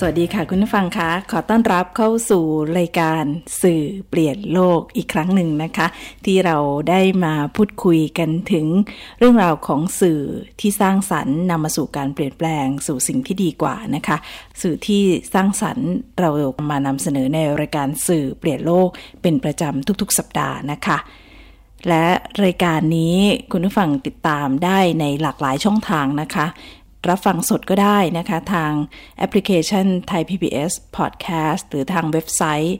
สวัสดีค่ะคุณผู้ฟังคะขอต้อนรับเข้าสู่รายการสื่อเปลี่ยนโลกอีกครั้งหนึ่งนะคะ ที่เราได้มาพูดคุยกันถึงเรื่องราวของสื่อที่สร้างสรรค์นำมาสู่การเปลี่ยนแปลงสู่สิ่งที่ดีกว่านะคะ สื่อที่สร้างสรรค์เรามานำเสนอในรายการสื่อเปลี่ยนโลกเป็นประจำทุกๆ สัปดาห์นะคะและรายการนี้คุณผู้ฟังติดตามได้ในหลากหลายช่องทางนะคะ รับฟังสดก็ได้นะคะ ทางแอปพลิเคชัน Thai PBS Podcast หรือทางเว็บไซต์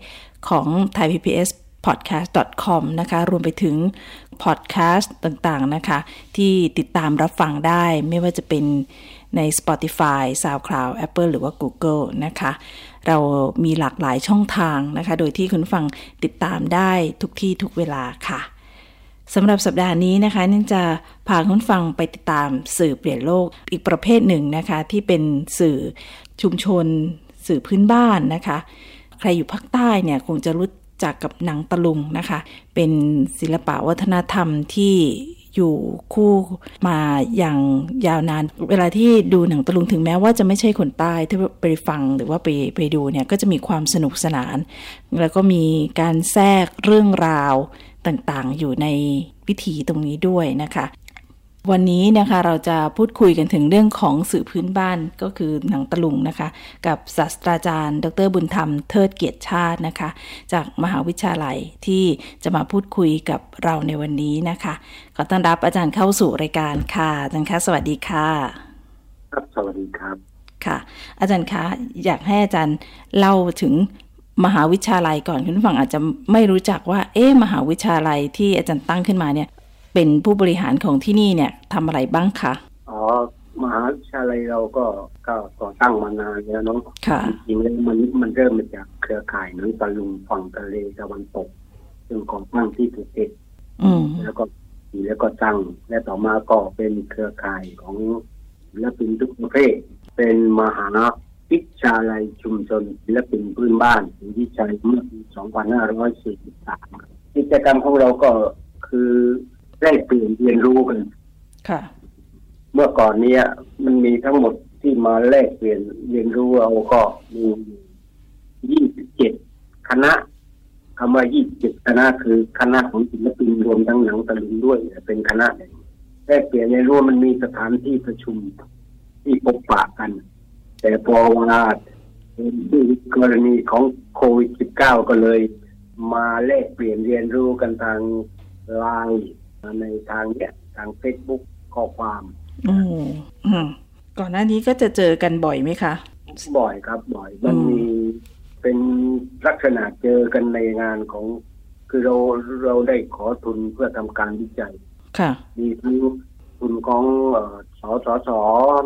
ของ Thai PBS podcast.com นะคะ รวมไปถึงพอดแคสต์ต่างๆนะคะ ที่ติดตามรับฟังได้ไม่ว่าจะเป็นใน Spotify, SoundCloud, Apple หรือว่า Google นะคะ เรามีหลากหลายช่องทางนะคะ โดยที่คุณฟังติดตามได้ทุกที่ทุกเวลาค่ะ สำหรับสัปดาห์นี้นะคะนั่นจะพาคุณฟังไปติดตามสื่อเปลี่ยนโลกอีกประเภทหนึ่งนะคะ ที่เป็นสื่อชุมชน สื่อพื้นบ้านนะคะ ใครอยู่ภาคใต้เนี่ยคงจะรู้จักกับหนังตะลุงนะคะ เป็นศิลปะวัฒนธรรมที่ อยู่คู่มาอย่างยาวนาน เวลาที่ดูหนังตะลุงถึงแม้ว่าจะไม่ใช่คนใต้ที่ไปฟังหรือว่าไปไปดูเนี่ยก็จะมีความสนุกสนาน แล้วก็มีการแทรกเรื่องราวต่างๆ อยู่ในพิธีตรงนี้ด้วยนะคะ วันนี้นะคะเราจะพูดคุยกันถึงเรื่องของสื่อพื้นบ้านก็คือหนังตะลุงนะคะ กับศาสตราจารย์ ดรบุญธรรมเทิดเกียรติชาตินะคะ จากมหาวิทยาลัยที่จะมาพูดคุยกับเราในวันนี้นะคะขอต้อนรับอาจารย์เข้าสู่รายการค่ะอาจารย์คะสวัสดีค่ะ ครับสวัสดีครับค่ะ อาจารย์คะอยากให้อาจารย์เล่าถึงมหาวิทยาลัยก่อนคุณผู้ฟังอาจจะไม่รู้จักว่า เอ๊มหาวิทยาลัยที่อาจารย์ตั้งขึ้นมาเนี่ย เป็นผู้บริหารของที่นี่เนี่ยทำอะไรบ้างคะอ๋อมหาวิทยาลัยเราก็ก็ก่อตั้งมานานแล้วเนาะค่ะจริงๆมันมันเริ่มมาจากเครือข่ายนังตะลุงฝั่งทะเลตะวันตก ซึ่งก่อตั้งที่ภูเก็ตแล้วก็แล้วก็ตั้งและต่อมาก็เป็นเครือข่ายของศิลปินทุกประเภทเป็นมหาวิชาลัยชุมชนศิลปินพื้นบ้านวิจัยเมื่อปี 2543 กิจกรรมของเราก็คือ ได้เปลี่ยนเรียนรู้กันค่ะ เมื่อก่อนเนี้ย มันมีทั้งหมดที่มาแลกเปลี่ยนเรียนรู้เราก็มี27คณะคำว่า27คณะคือคณะของศิลปินรวมทั้งหนังตะลุงด้วยเป็นคณะแลกเปลี่ยนในร่วมมันมีสถานที่ประชุมที่พบปะกัน แต่พอว่าอกรณีของโควิด -19 ก็เลย มาแลกเปลี่ยนเรียนรู้กันทางไลน์ ในทางเนี้ยทางเฟซบุ๊กข้อความอืมก่อนหน้านี้ก็จะเจอกันบ่อยไหมคะบ่อยครับบ่อยมันมีเป็นลักษณะเจอกันในงานของ คือเราเราได้ขอทุนเพื่อทำการวิจัย ค่ะ มีทั้งทุนของสสส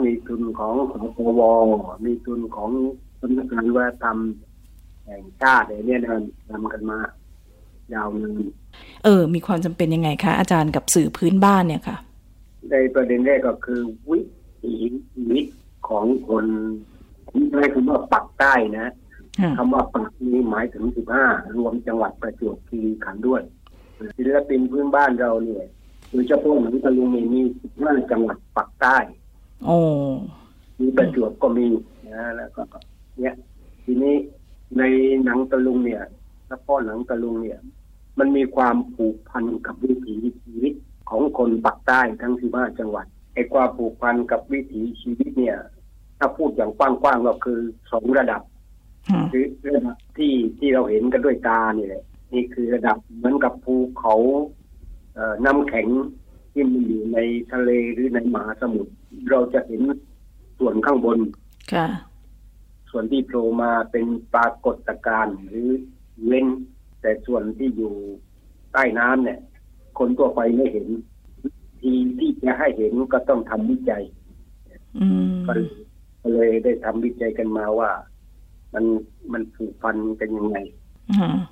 มีทุนของสปวมีทุนของสำนักงานวัฒนธรรมแห่งชาติเนี่ยนำกันมายาวนาน เออ มีความจำเป็นยังไงคะอาจารย์กับสื่อพื้นบ้านเนี่ยค่ะ ในประเด็นแรกก็คือวิถีชีวิตของคนใช้คำว่าปักใต้นะคำว่าปักนี้หมายถึงสิบห้ารวมจังหวัดประจวบคีรีขันธ์ด้วยศิลปินพื้นบ้านเราเนี่ยโดยเฉพาะหนังตะลุงมีมีสิบห้าจังหวัดปักใต้โอ้มีประจวบก็มีนะแล้วก็เนี่ยทีนี้ในหนังตะลุงเนี่ยเฉพาะหนังตะลุงเนี่ย มันมีความผูกพันกับวิถีชีวิตของคนปักใต้ทั้งสิบห้าจังหวัดไอ้ความผูกพันกับวิถีชีวิตเนี่ย ถ้าพูดอย่างกว้างๆก็คือสองระดับคือระดับที่ที่เราเห็นกันด้วยตานี่แหละนี่คือระดับเหมือนกับภูเขาน้ำแข็งที่มีอยู่ในทะเลหรือในมหาสมุทรเราจะเห็นส่วนข้างบนค่ะส่วนที่โผล่มาเป็นปรากฏการณ์หรือเว้นแต่ ส่วนที่อยู่ใต้น้ำเนี่ย คนทั่วไปไม่เห็น ทีที่จะให้เห็นก็ต้องทำวิจัยก็เลยได้ทำวิจัยกันมาว่า มันมันผูกพันกันยังไง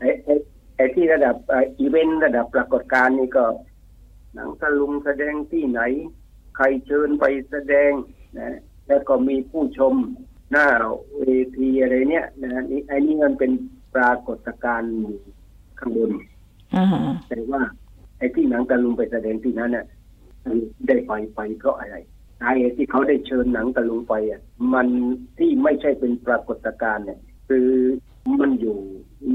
ไอ้ไอ้ไอ้ที่ระดับอีเวนต์ระดับปรากฏการณ์นี่ก็ หนังตะลุงแสดงที่ไหน ใครเชิญไปแสดงนะแล้วก็มีผู้ชมหน้าเวทีอะไรเนี่ยนะนี่ไอ้นี่มันเป็นปรากฏการณ์ ข้างบนอ่าฮะแต่ว่า ไอ้ที่หนังตะลุงไปแสดงที่นั้นเนี่ยได้ไปไปเพราะอะไรสาเหตุที่เขาได้เชิญหนังตะลุงไปอะ มันที่ไม่ใช่เป็นปรากฏการณ์เนี่ย คือมันอยู่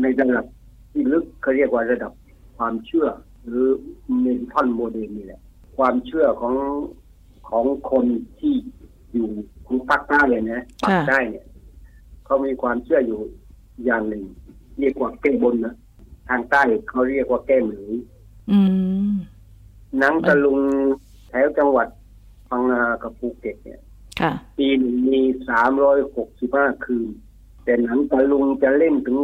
ในระดับที่ลึกเขาเรียกว่าระดับความเชื่อ หรือ mental model นี่แหละ ความเชื่อของของคนที่อยู่ของภาคใต้เลยนะภาคใต้เนี่ยเขามีความเชื่ออยู่อย่างหนึ่งเรียกว่าแก้บนนะ ทางใต้เขาเรียกว่าแก้หรืออืมหนังตะลุงแถวจังหวัดพังงากับภูเก็ตเนี่ยค่ะปีหนึ่งมีสามร้อยหกสิบห้าคืน แต่หนังตะลุงจะเล่นถึง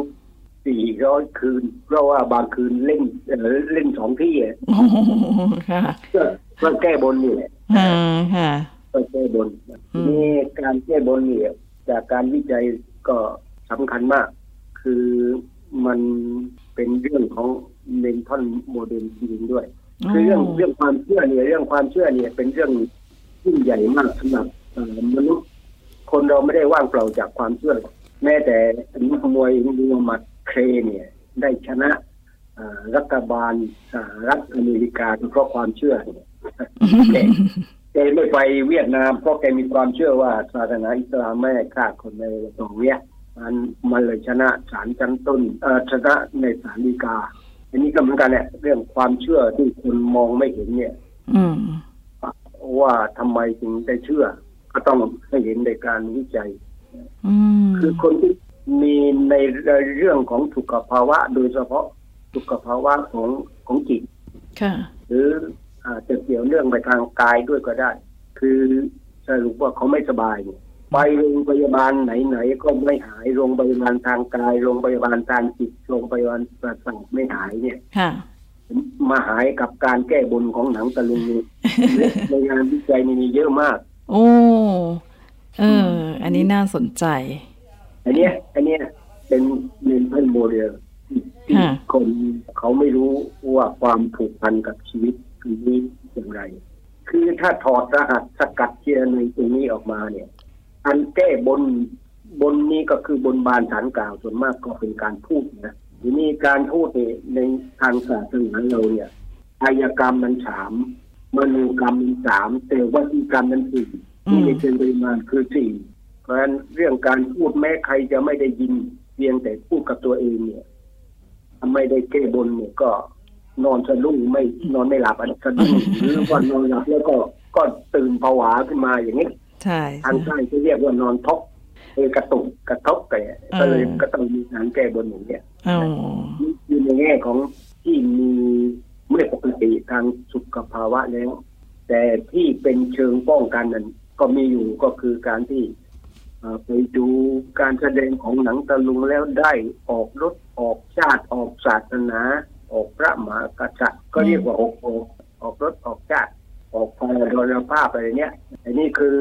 สี่ร้อยคืน เพราะว่าบางคืนเล่นเออเล่นสองที่อะโอ้โหค่ะเพื่อเพื่อแก้บนนี่แหละอ่าค่ะเพื่อแก้บนอืมนี่การแก้บนเนี่ยจากการวิจัยก็สำคัญมาก คือมัน เป็นเรื่องของเมนทอนโมเดลจริงด้วย คือเรื่องเรื่องความเชื่อเนี่ยเรื่องความเชื่อเนี่ยเป็นเรื่องยิ่งใหญ่มากสำหรับเอ่อมนุษย์ คนเราไม่ได้ว่างเปล่าจากความเชื่อหรอกแม้แต่นักมวยมูฮัมหมัดเครเนี่ย ได้ชนะเอ่อรัฐบาลสหรัฐอเมริกาเพราะความเชื่อเนี่ยแกแกไม่ไปเวียดนามเพราะแกมีความเชื่อว่าศาสนาอิสลามไม่ให้ฆ่าคนในตรงเนี้ย มันมันเลยชนะศาลชั้นต้นเอ่อชนะในศาลฎีกา อันนี้ก็เหมือนกันแหละเรื่องความเชื่อที่คนมองไม่เห็นเนี่ย อืมว่าทำไมจึงได้เชื่อ ก็ต้องให้เห็นในการวิจัยอืมคือคนที่มีในเรื่องของสุขภาวะ โดยเฉพาะสุขภาวะของของจิตค่ะหรืออาจจะเกี่ยวเรื่องไปทางกายด้วยก็ได้ คือสรุปว่าเขาไม่สบายเนี่ย ไปโรงพยาบาลไหนๆก็ไม่หายโรงพยาบาลทางกายโรงพยาบาลทางจิตโรงพยาบาลประสาทไม่หายเนี่ยค่ะมาหายกับการแก้บนของหนังตะลุงนี่ในงานวิจัยนี่มีเยอะมาก โอ้เออ อันนี้น่าสนใจ อันเนี้ย อันเนี้ยเป็น mental model ที่ค่ะคนเขาไม่รู้ว่าความผูกพันกับชีวิตคือนี้อย่างไร คือถ้าถอดรหัสสกัดเทียนในตรงนี้ออกมาเนี่ย อันแก้บนบนนี้ก็คือบนบานศาลกล่าวส่วนมากก็เป็นการพูดนะทีนี้การพูดเนี่ยในทางศาสนาเราเนี่ยไอ้กรรมมันสามมโนกรรมมันสามแต่วัติกรรมมันสี่อืมที่เป็นปริมาณคือสี่เพราะฉะนั้นเรื่องการพูดแม้ใครจะไม่ได้ยินเพียงแต่พูดกับตัวเองเนี่ยไม่ได้แก้บนเนี่ยก็นอนสะดุ้งไม่นอนไม่หลับอันสะดุ้งหรือว่านอนหลับแล้วก็ก็ตื่นผวาขึ้นมาอย่างนี้ ใช่ทางใต้จะเรียกว่านอนทกเออกระตุกกระทบไปก็เลยก็ต้องมีการแก้บนอย่างเนี้ยอ๋อนี่คือในแง่ของที่มีไม่ปกติทางสุขภาวะแล้ว แต่ที่เป็นเชิงป้องกันนั้น ก็มีอยู่ก็คือการที่เอ่อไปดูการแสดงของหนังตะลุงแล้วได้ออกรถออกชาติออกศาสนา ออกพระมหากษัตริย์ก็เรียกว่าออกออกออกรถออกชาติออกพลดรภาพอะไรเนี้ยอันนี้คือ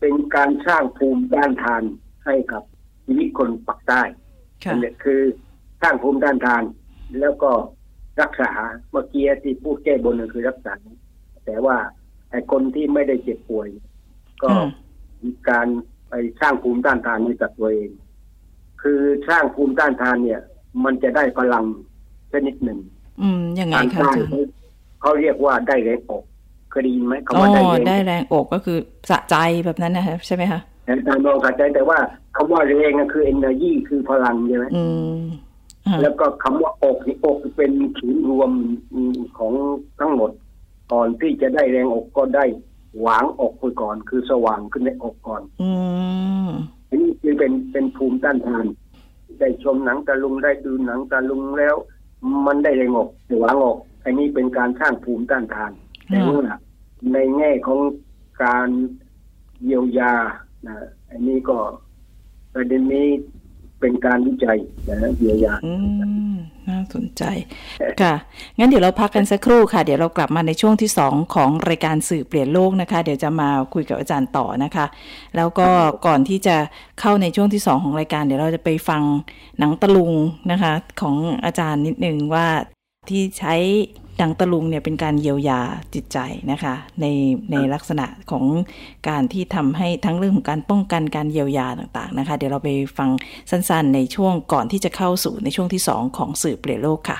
เป็นการสร้างภูมิต้านทานให้กับชีวิตคนปักใต้ค่ะอันเนี้ยคือสร้างภูมิต้านทาน แล้วก็รักษาเมื่อกี้ที่พูดแก้บนก็คือรักษา แต่ว่าไอ้คนที่ไม่ได้เจ็บป่วย ก็อืมมีการไปสร้างภูมิต้านทานให้กับตัวเอง คือสร้างภูมิต้านทานเนี่ย มันจะได้พลังชนิดหนึ่ง อืมยังไงทางคะใต้อาจารย์เขาเขาเรียกว่าได้แรงอก เคยได้ยินไหมคำอ๋อว่าได้แรงได้อกแรงอกก็คือสะใจแบบนั้นนะคะใช่ไหมคะแต่ตามลองเข้าใจแต่ว่าคำว่าแรงก็คือ energy คือพลังใช่ไหมอืมอ่าแล้วก็คำว่าอกนี่อกเป็นศูนย์รวมของทั้งหมด ก่อนที่จะได้แรงอกก็ได้หวางอกไปก่อน คือสว่างขึ้นในอกก่อน อืมอันนี้คือเป็นเป็นภูมิต้านทานได้ชมหนังตะลุงได้ดูหนังตะลุงแล้ว มันได้แรงอกหวางอกอันนี้เป็นการสร้างภูมิต้านทาน แต่ว่าในแง่ของการเยียวยานะอันนี้ก็ประเด็นนี้เป็นการวิจัยนะเยียวยาอืมน่าสนใจ ค่ะ งั้นเดี๋ยวเราพักกันสักครู่ค่ะ เดี๋ยวเรากลับมาในช่วงที่สองของรายการสื่อเปลี่ยนโลกนะคะ เดี๋ยวจะมาคุยกับอาจารย์ต่อนะคะ แล้วก็ก่อนที่จะเข้าในช่วงที่สองของรายการ เดี๋ยวเราจะไปฟังหนังตะลุงนะคะ ของอาจารย์นิดนึงว่า ที่ใช้หนังตะลุงเนี่ยเป็นการเยียวยาจิตใจนะคะในในลักษณะของการที่ทำให้ทั้งเรื่องของการป้องกันการเยียวยาต่างๆนะคะ เดี๋ยวเราไปฟังสั้นๆ ในช่วงก่อนที่จะเข้าสู่ในช่วงที่สองของสื่อเปลี่ยนโลกค่ะ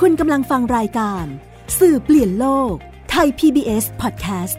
คุณกำลังฟังรายการ สื่อเปลี่ยนโลกไทย PBS Podcast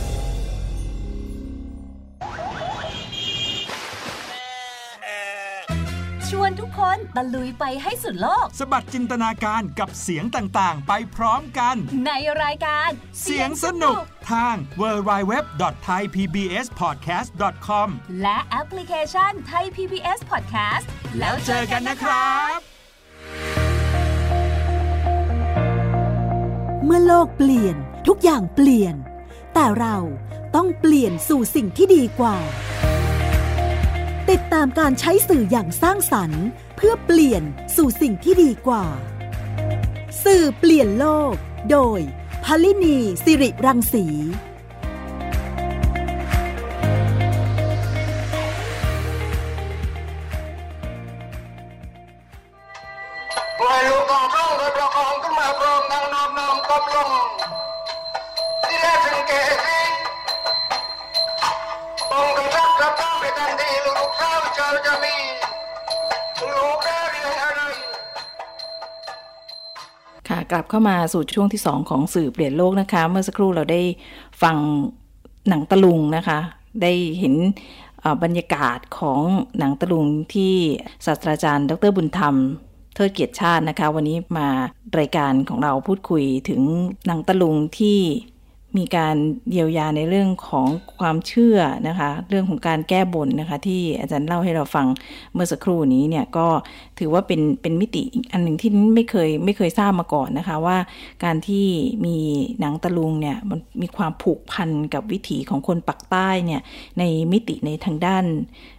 ตะลุยไปให้สุดโลก สบัดจินตนาการกับเสียงต่างๆ ไปพร้อมกัน ในรายการเสียงสนุกทาง www.thaipbspodcast.com และแอปพลิเคชันไทย PBS Podcast แล้วเจอกันนะครับ เมื่อโลกเปลี่ยนทุกอย่างเปลี่ยน แต่เราต้องเปลี่ยนสู่สิ่งที่ดีกว่า ติดตามการใช้สื่ออย่างสร้างสรรค์เพื่อเปลี่ยนสู่สิ่งที่ดีกว่า สื่อเปลี่ยนโลก โดยพลินีสิริรังสีปล่อยลูกกองร้องโดยประคองขึ้นมาพร้อมนางนอมน้อมกำลงที่แรกถึงเกสีองค์กษัตริย์รับต้องไปทันทีลูกสาวเจ้าจะมี ค่ะกลับเข้ามาสู่ช่วงที่ 2 ของสื่อเปลี่ยนโลกนะคะ เมื่อสักครู่เราได้ฟังหนังตะลุงนะคะ ได้เห็นบรรยากาศของหนังตะลุงที่ศาสตราจารย์ ดรบุญธรรม เทิดเกียรติชาตินะคะ วันนี้มารายการของเราพูดคุยถึงหนังตะลุงที่ มีการเยียวยาในเรื่องของความเชื่อนะคะ เรื่องของการแก้บนนะคะ ที่อาจารย์เล่าให้เราฟังเมื่อสักครู่นี้เนี่ยก็ถือว่าเป็นเป็นมิติอีกอันหนึ่งที่ไม่เคยไม่เคยทราบมาก่อนนะคะ ว่าการที่มีหนังตะลุงเนี่ยมันมีความผูกพันกับวิถีของคนปักใต้เนี่ยในมิติในทางด้าน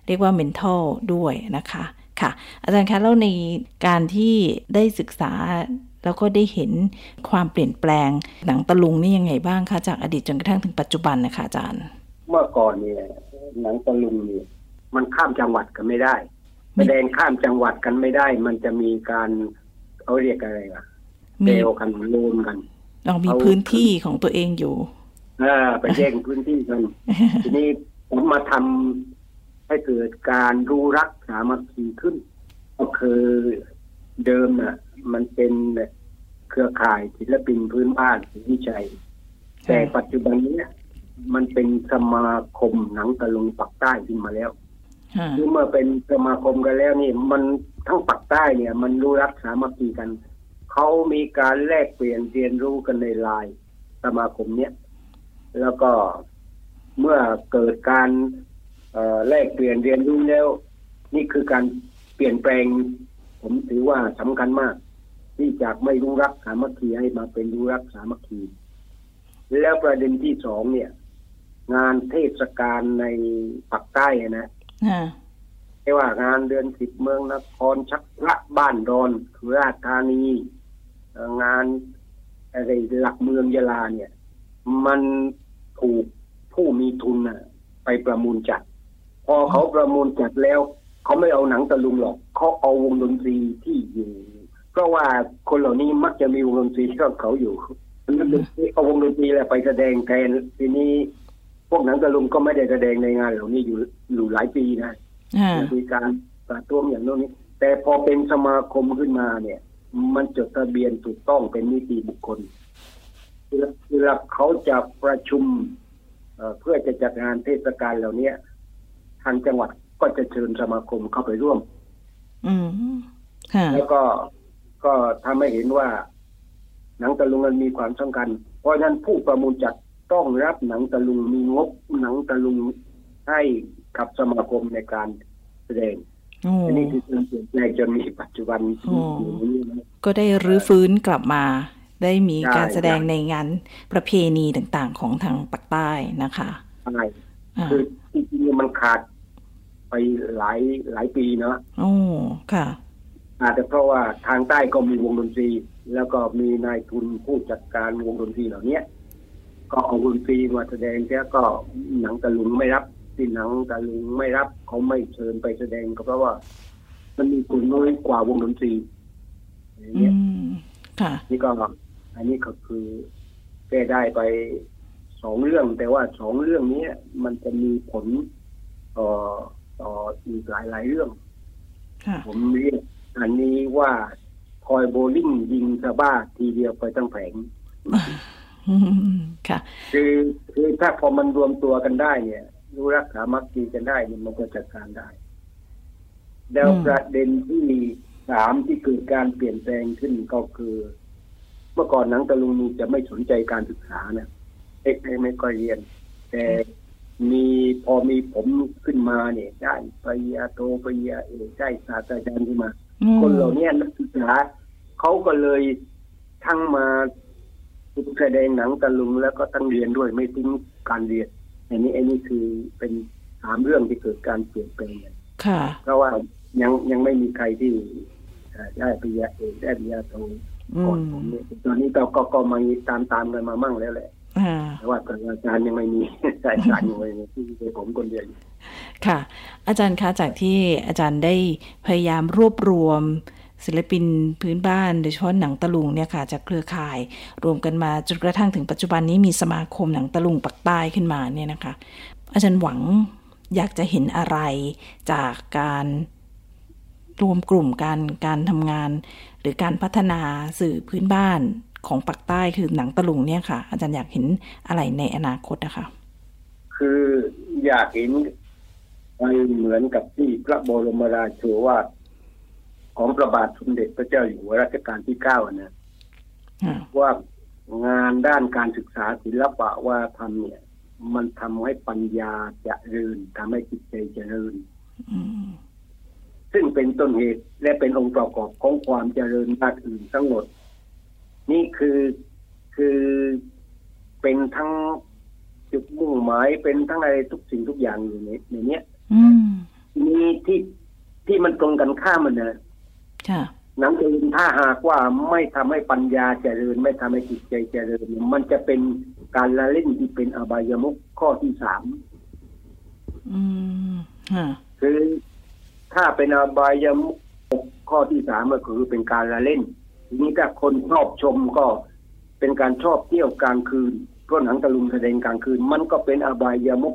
เรียกว่า mental ด้วยนะคะค่ะ อาจารย์คะแล้วในการที่ได้ศึกษา แล้วก็ได้เห็นความเปลี่ยนแปลงหนังตะลุงนี่ยังไงบ้างคะจากอดีตจนกระทั่งถึงปัจจุบันนะคะอาจารย์ เมื่อก่อนเนี่ยหนังตะลุงเนี่ยมันข้ามจังหวัดกันไม่ได้แสดงข้ามจังหวัดกันไม่ได้ มันจะมีการเขาเรียกอะไรอะมีเดลกันโลนกันเรามีพื้นที่ของตัวเองอยู่เออไปแย่งพื้นที่กัน ทีนี้ผมมาทำให้เกิดการรู้รักสามัคคีขึ้น ก็คือเดิมน่ะ มันเป็นเครือข่ายศิลปินพื้นบ้านศิลวิชัย แต่ปัจจุบันเนี้ยมันเป็นสมาคมหนังตะลุงปักใต้ขึ้นมาแล้วค่ะคือเมื่อเป็นสมาคมกันแล้วนี่ มันทั้งปักใต้เนี่ย มันรู้รักสามัคคีกันเขามีการแลกเปลี่ยนเรียนรู้กันในไลน์สมาคมเนี้ยแล้วก็เมื่อเกิดการเอ่อแลกเปลี่ยนเรียนรู้แล้ว นี่คือการเปลี่ยนแปลง ผมถือว่าสำคัญมาก ที่จากไม่รู้รักสามัคคีให้มาเป็นรู้รักสามัคคี แล้วประเด็นที่สองเนี่ย งานเทศกาลในปักใต้อะนะค่ะไม่ว่างานเดือนสิบเมืองนครชักพระบ้านดอนสุราษฎร์ธานีเอ่องานอะไรหลักเมืองยะลาเนี่ย มันถูกผู้มีทุนน่ะไปประมูลจัด พอเขาประมูลจัดแล้ว เขาไม่เอาหนังตะลุงหรอก เขาเอาวงดนตรีที่อยู่ เพราะว่าคนเหล่านี้มักจะมีวงดนตรีชอบเขาอยู่เอาวงดนตรีแหละไปแสดงแทนทีนี้พวกหนังตะลุงก็ไม่ได้แสดงในงานเหล่านี้อยู่อยู่หลายปีนะค่ะมีการประท้วงอย่างโน้นนี้ แต่พอเป็นสมาคมขึ้นมาเนี่ย มันจดทะเบียนถูกต้องเป็นนิติบุคคลเวลาเวลาเขาจะประชุมอ่อเพื่อจะจัดงานเทศกาลเหล่านี้ทางจังหวัดก็จะเชิญสมาคมเข้าไปร่วมอืมค่ะแล้วก็ ก็ทำให้เห็นว่า หนังตะลุงมันมีความสำคัญ เพราะฉะนั้นผู้ประมูลจัดต้องรับหนังตะลุงมีงบหนังตะลุงให้กับสมาคมในการแสดงโอ้อันนี้คือการเปลี่ยนแปลงจนมีปัจจุบันที่อยู่นี้นะก็ได้รื้อฟื้นกลับมา ได้มีใช่การแสดงใช่ในงานประเพณีต่างๆ ของทางปากใต้นะคะใช่อ่าคือจริงๆมันขาดไปหลายหลายปีเนาะโอ้ค่ะ อาจจะเพราะว่าทางใต้ก็มีวงดนตรี แล้วก็มีนายทุนผู้จัดการวงดนตรีเหล่านี้ก็เอาวงดนตรีมาแสดงแล้วก็หนังตะลุงไม่รับที่หนังตะลุงไม่รับเขาไม่เชิญไปแสดงก็เพราะว่า มันมีกลุ่มน้อยกว่าวงดนตรีอย่างอืเงี้ยมค่ะนี่ก็อันนี้ก็คือแก้ได้ไปสองเรื่อง แต่ว่าสองเรื่องนี้มันจะมีผลต่อต่ออีกหลายหลายๆเรื่องค่ะผมเรียก อันนี้ว่าคอยโบลิ่งยิงสะบ้าทีเดียวไปตั้งแผงอืมค่ะ คือคือถ้าพอมันรวมตัวกันได้เนี่ยรู้รักสามัคคีกันได้เนี่ยมันก็จัดการได้ แล้วอืมประเด็นที่สามที่เกิดการเปลี่ยนแปลงขึ้นก็คือ เมื่อก่อนหนังตะลุงมีจะไม่สนใจการศึกษานะเอกไม่ค่อยเรียน แต่มีพอมีผมขึ้นมาเนี่ย ได้ปริญญาโทปริญญาเอกได้ศาสตราจารย์ขึ้นมาอืม คนเหล่านี้นักศึกษาเขาก็เลยทั้งมาแสดงหนังตะลุงแล้วก็ทั้งเรียนด้วยไม่ทิ้งการเรียนอันนี้อันนี้คือเป็นสามเรื่องที่เกิดการเปลี่ยนแปลงค่ะ เพราะว่ายังยังไม่มีใครที่เอ่อได้ปริญญาเอกได้ปริญญาโทอืก่อนมผมเนี่ยตอนนี้ก็ก็ก็มาตามตามกันมามั่งแล้วแหละอ่า แต่ว่าอาจารย์ยังไม่มีอาจารย์ยังไม่มีที่เป็นผมคนเดียวอยู่ค่ะ อาจารย์คะจากที่อาจารย์ได้พยายามรวบรวมศิลปินพื้นบ้านโดยเฉพาะหนังตะลุงเนี่ยค่ะจากเครือข่าย รวมกันมาจนกระทั่งถึงปัจจุบันนี้มีสมาคมหนังตะลุงปักใต้ขึ้นมาเนี่ยนะคะ อาจารย์หวังอยากจะเห็นอะไรจากการรวมกลุ่มการการทำงาน หรือการพัฒนาสื่อพื้นบ้าน ของปักใต้คือหนังตะลุงเนี่ยค่ะ อาจารย์อยากเห็นอะไรในอนาคตนะคะ คืออยากเห็นไปเหมือนกับที่พระบรมราโชวาทของพระบาทสมเด็จพระเจ้าอยู่หัวรัชกาลที่เก้าอะนะอ่าว่างานด้านการศึกษาศิลปะว่าทำเนี่ย มันทำให้ปัญญาเจริญทำให้จิตใจเจริญอืมซึ่งเป็นต้นเหตุและเป็นองค์ประกอบของความเจริญด้านอื่นทั้งหมด นี่คือคือเป็นทั้งจุดมุ่งหมายเป็นทั้งอะไรทุกสิ่งทุกอย่างอยู่ในในเนี้ยอืมมีที่ที่มันตรงกันข้ามมันนะค่ะหนังสือถ้าหากว่าไม่ทำให้ปัญญาเจริญ ไม่ทำให้จิตใจเจริญ มันจะเป็นการละเล่นที่เป็นอบายมุขข้อที่สามอืมค่ะคือถ้าเป็นอบายมุขข้อที่สามก็คือเป็นการละเล่นที นี้ถ้าคนชอบชมก็เป็นการชอบเที่ยวกลางคืนเพราะหนังตะลุงแสดงกลางคืน มันก็เป็นอบายมุข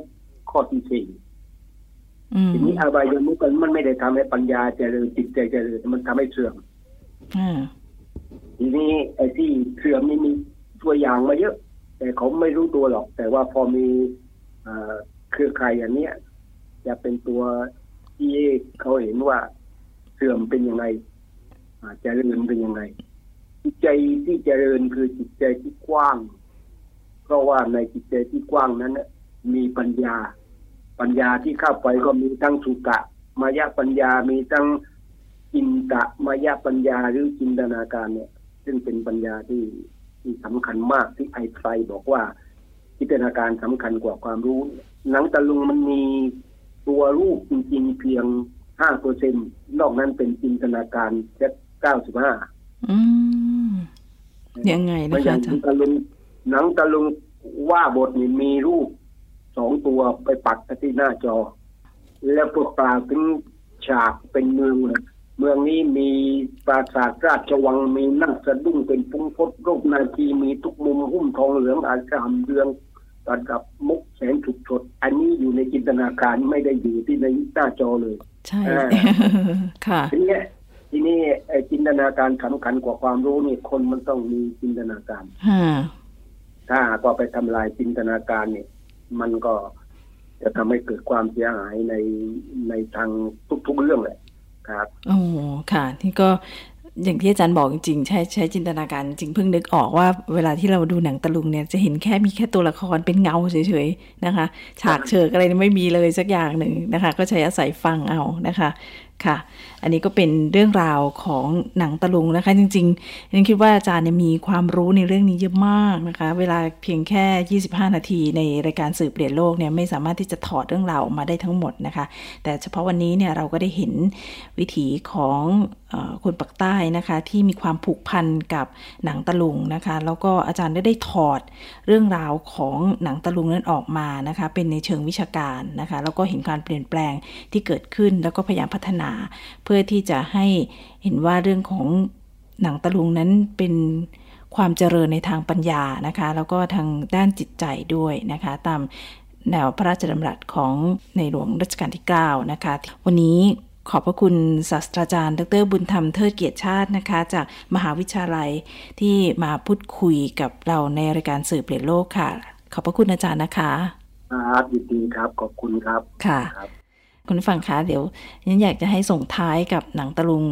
ข้อที่สี่อืมทีนี้อบายมุขมันไม่ได้ทำให้ปัญญาเจริญจิตใจเจริญมันทำให้เสื่อมอ่าทีนี้ไอ้ที่เสื่อมนี่มีตัวอย่างมาเยอะ แต่เขาไม่รู้ตัวหรอก แต่ว่าพอมีเอ่อเครือข่ายอย่างเนี้ยจะเป็นตัวที่เขาเห็นว่าเสื่อมเป็นยังไงอ่าเจริญเป็นยังไง จิตใจที่เจริญคือจิตใจที่กว้าง เพราะว่าในจิตใจที่กว้างนั้นมีปัญญา ปัญญาที่เข้าไปก็มีทั้งสุกะมายะปัญญามีทั้งจินตะมายะปัญญาหรือจินตนาการเนี่ย ซึ่งเป็นปัญญาที่ที่สำคัญมากที่ไอไฟบอกว่าจินตนาการสำคัญกว่าความรู้ หนังตะลุงมันมีตัวรูปจริงๆเพียงห้าเปอร์เซ็นนอกนั้นเป็นจินตนาการแค่เก้าสิบห้า ยังไงมันนะอคะย่างอาจารย์ตะลุงหนังตะลุงว่าบทนี่มีรูปสองตัวไปปักที่หน้าจอ แล้วพวกกล่าวถึงฉากเป็นเมืองนะเมืองนี้มีปราสาทราชวังมีนั่งสะดุ้งเป็นพุงพดรูปนาทีมีทุกมุมหุ้มทองเหลืองอาจามเรืองตัดกับมุกแสนฉุกฉดอันนี้อยู่ในจินตนาการไม่ได้อยู่ที่ในหน้าจอเลย ใช่อ่าค่ะทีนี้ ทีนี้ไอ้จินตนาการสำคัญกว่าความรู้นี่คนมันต้องมีจินตนาการฮะถ้าหากว่าไปทำลายจินตนาการเนี่ย มันก็จะทำให้เกิดความเสียหายในในทางทุกๆเรื่องแหละครับโอ้ค่ะที่ก็อย่างที่อาจารย์บอกจริงๆใช้ใช้จินตนาการจริงเพิ่งนึกออกว่าเวลาที่เราดูหนังตะลุงเนี่ยจะเห็นแค่มีแค่ตัวละครเป็นเงาเฉยๆนะคะ ฉากเชิกอะไรไม่มีเลยสักอย่างหนึ่งนะคะ ก็ใช้อาศัยฟังเอานะคะ ค่ะอันนี้ก็เป็นเรื่องราวของหนังตะลุงนะคะ จริงๆฉันคิดว่าอาจารย์เนี่ยมีความรู้ในเรื่องนี้เยอะมากนะคะ เวลาเพียงแค่ 25 นาทีในรายการสืบเปลี่ยนโลกเนี่ยไม่สามารถที่จะถอดเรื่องราวออกมาได้ทั้งหมดนะคะ แต่เฉพาะวันนี้เนี่ยเราก็ได้เห็นวิถีของคนปักใต้นะคะ ที่มีความผูกพันกับหนังตะลุงนะคะ แล้วก็อาจารย์ได้ได้ถอดเรื่องราวของหนังตะลุงนั้นออกมานะคะ เป็นในเชิงวิชาการนะคะ แล้วก็เห็นการเปลี่ยนแปลงที่เกิดขึ้นแล้วก็พยายามพัฒนาพื่อที่จะให้เห็นว่าเรื่องของหนังตะลุงนั้นเป็นความเจริญในทางปัญญานะคะ แล้วก็ทางด้านจิตใจด้วยนะคะ ตามแนวพระราชดำรัสของในหลวงรัชกาลที่ 9 นะคะ วันนี้ขอบพระคุณศาสตราจารย์ ดรบุญธรรมเทิดเกียรติชาตินะคะ จากมหาวิทยาลัยที่มาพูดคุยกับเราในรายการสื่อเปลี่ยนโลกค่ะ ขอบพระคุณอาจารย์นะคะครับยินดีครับขอบคุณครับค่ะ คุณฟังคะเดี๋ยวฉันอยากจะให้ส่งท้ายกับหนังตะลุง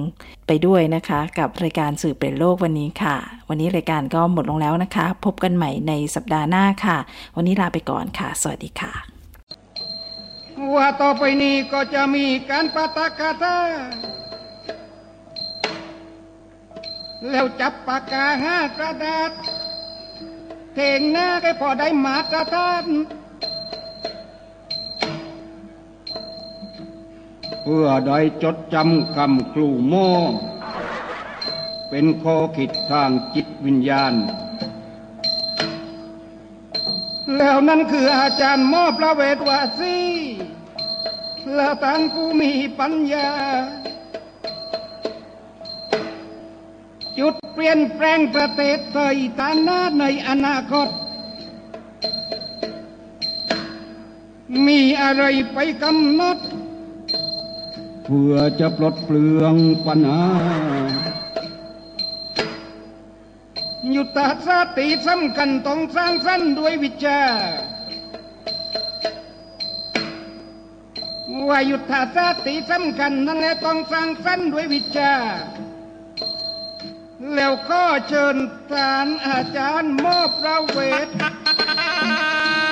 ไปด้วยนะคะ กับรายการสื่อเปลี่ยนโลกวันนี้ค่ะ วันนี้รายการก็หมดลงแล้วนะคะ พบกันใหม่ในสัปดาห์หน้าค่ะ วันนี้ลาไปก่อนค่ะ สวัสดีค่ะ ว่าต่อไปนี้ก็จะมีการปาตากาตาแล้วจับปากกาห้ากระดาษเทงหน้าก็พอได้มาตรฐาน เพื่อได้จดจำคำครูโมเป็นข้อคิดทางจิตวิญญาณ แล้วนั่นคืออาจารย์มอประเวทวาสีและทานผู้มีปัญญา จุดเปลี่ยนแปลงประเทศไทยตานาในอนาคต มีอะไรไปกำหนด เพื่อจะปลดเปลืองปัญหายุตตาสติสำคัญต้องสร้างสรรค์ด้วยวิชาว่ายุทธาสติสำคัญนั่นแหละต้องสร้างสรรค์ด้วยวิชาแล้วก็เชิญทานอาจารย์มอบเราเวท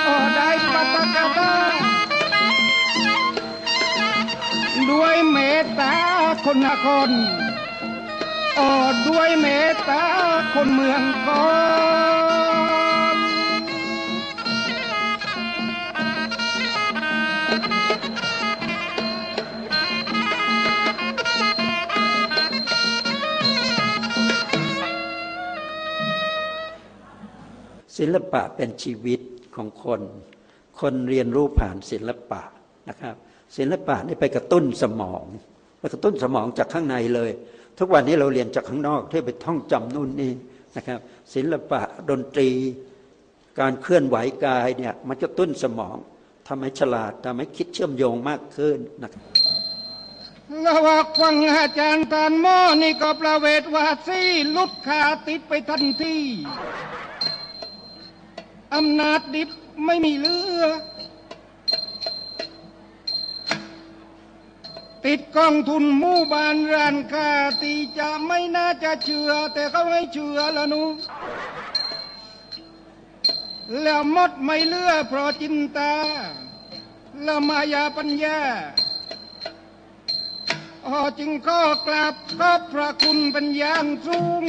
ออได้ปัตตา ด้วยเมตตาคนนครออด้วยเมตตาคนเมืองกอนศิลปะเป็นชีวิตของคน คนเรียนรู้ผ่านศิลปะนะครับ ศิลปะนี่ไปกระตุ้นสมองไปกระตุ้นสมองจากข้างในเลย ทุกวันนี้เราเรียนจากข้างนอกที่ไปท่องจำนู่นนี่นะครับ ศิลปะดนตรี การเคลื่อนไหวกายเนี่ยมันกระตุ้นสมองทำให้ฉลาดทำให้คิดเชื่อมโยงมากขึ้นนะครับละว่าฟังอาจารย์ตานหม้อนี่ก็ประเวทว่าซี่ลุดขาติดไปทันทีอำนาจดิบไม่มีเลือ ติดกองทุนมู่บานร้านค้าตีจะไม่น่าจะเชื่อ แต่เขาให้เชื่อละนูแล้วมดไม่เลือเพราะจินตาละมายาปัญญาอ๋อจึงก็กราบก็พระคุณเป็นอย่างสูง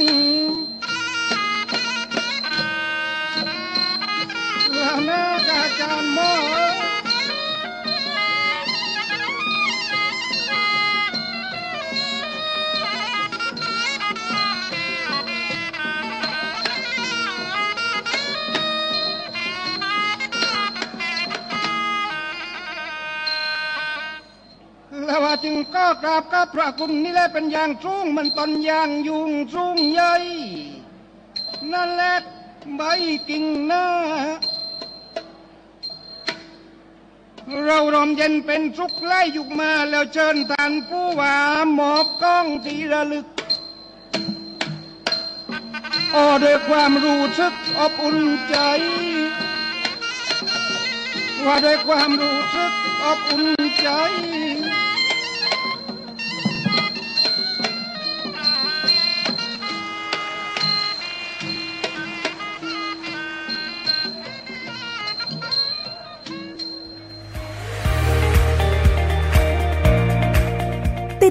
และแม่กาจารย์โมแจึงก็กราบกับพระคุณนี่แหละเป็นอย่างสูงมันตอนอย่างยุงสูงใหญ่นั่นแหละใบกิ่งหน้า เรารอมเย็นเป็นสุขไล่ยุกมาแล้วเชิญท่านผู้ว่าหมอบกล้องทีระลึกโอ้ด้วยความรู้สึกอบอุ่นใจ ว่าด้วยความรู้สึกอบอุ่นใจ